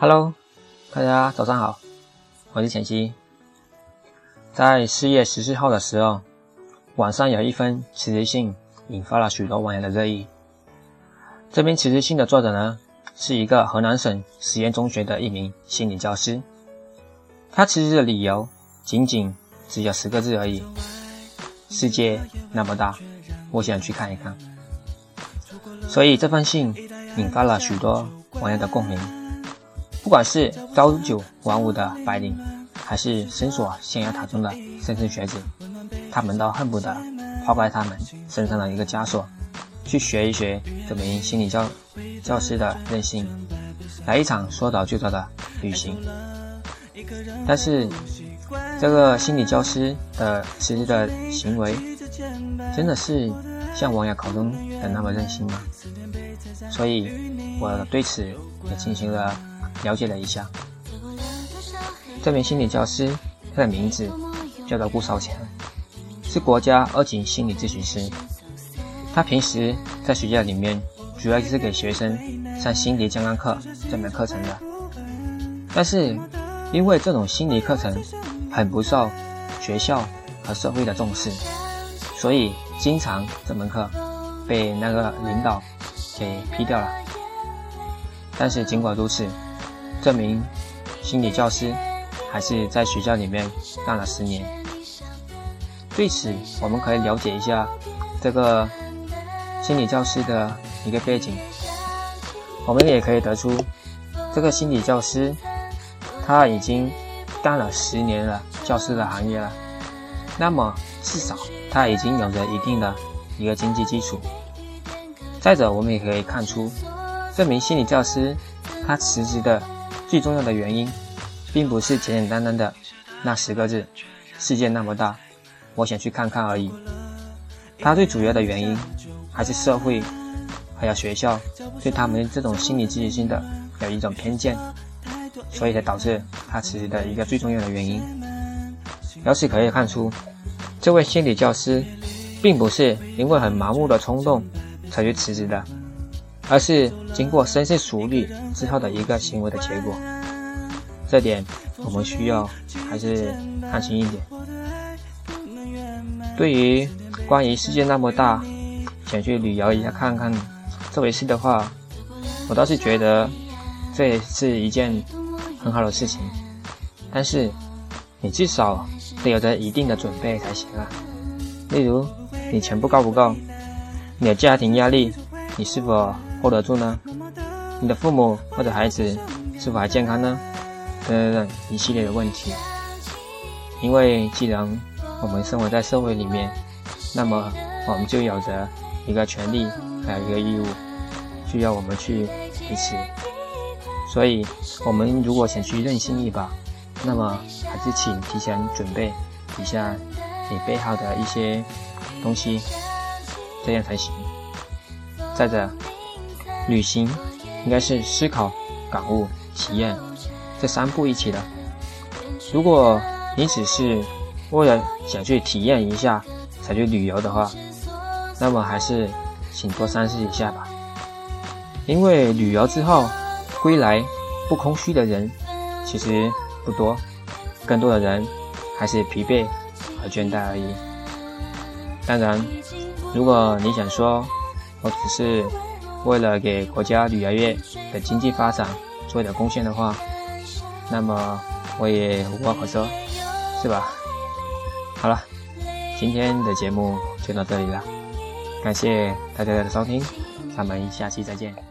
Hello，大家早上好，我是浅溪。在四月十四号的时候，网上有一封辞职信引发了许多网友的热议。这篇辞职信的作者呢，是一个河南省实验中学的一名心理教师。他辞职的理由仅仅只有十个字而已：世界那么大，我想去看一看。所以这封信引发了许多网友的共鸣。不管是朝九晚五的白领，还是深锁象牙塔中的莘莘学子，他们都恨不得抛开他们身上的一个枷锁，去学一学这名心理教教师的任性，来一场说走就走的旅行。但是，这个心理教师的辞职的行为，真的是像网友口中的那么任性吗？所以，我对此也进行了。了解了一下，这名心理教师，他的名字叫做顾少强，是国家二级心理咨询师。他平时在学校里面，主要就是给学生上心理健康课这门课程的。但是，因为这种心理课程很不受学校和社会的重视，所以经常这门课被那个领导给批掉了。但是尽管如此，这名心理教师还是在学校里面干了十年。对此，我们可以了解一下这个心理教师的一个背景。我们也可以得出，这个心理教师他已经干了十年了教师的行业了。那么，至少他已经有着一定的一个经济基础。再者，我们也可以看出，这名心理教师他辞职的。最重要的原因，并不是简简单单的那十个字“世界那么大，我想去看看”而已。他最主要的原因，还是社会还有学校对他们这种心理咨询性的有一种偏见，所以才导致他辞职的一个最重要的原因。由此可以看出，这位心理教师并不是因为很盲目的冲动才去辞职的。而是经过深思熟虑之后的一个行为的结果，这点我们需要还是看清一点。对于关于世界那么大，想去旅游一下看看这回事的话，我倒是觉得这也是一件很好的事情。但是你至少得有着一定的准备才行啊。例如，你钱不够不够，你的家庭压力，你是否？hold 得住呢？你的父母或者孩子是否还健康呢？等等等一系列的问题。因为既然我们生活在社会里面，那么我们就有着一个权利，还有一个义务，需要我们去维持。所以，我们如果想去任性一把，那么还是请提前准备一下你备好的一些东西，这样才行。再者，旅行应该是思考、感悟、体验这三步一起的。如果你只是为了想去体验一下才去旅游的话，那么还是请多三思一下吧。因为旅游之后归来不空虚的人其实不多，更多的人还是疲惫和倦怠而已。当然，如果你想说，我只是。为了给国家旅游业的经济发展做一点贡献的话，那么我也无话可说，是吧？好了，今天的节目就到这里了，感谢大家的收听，咱们下期再见。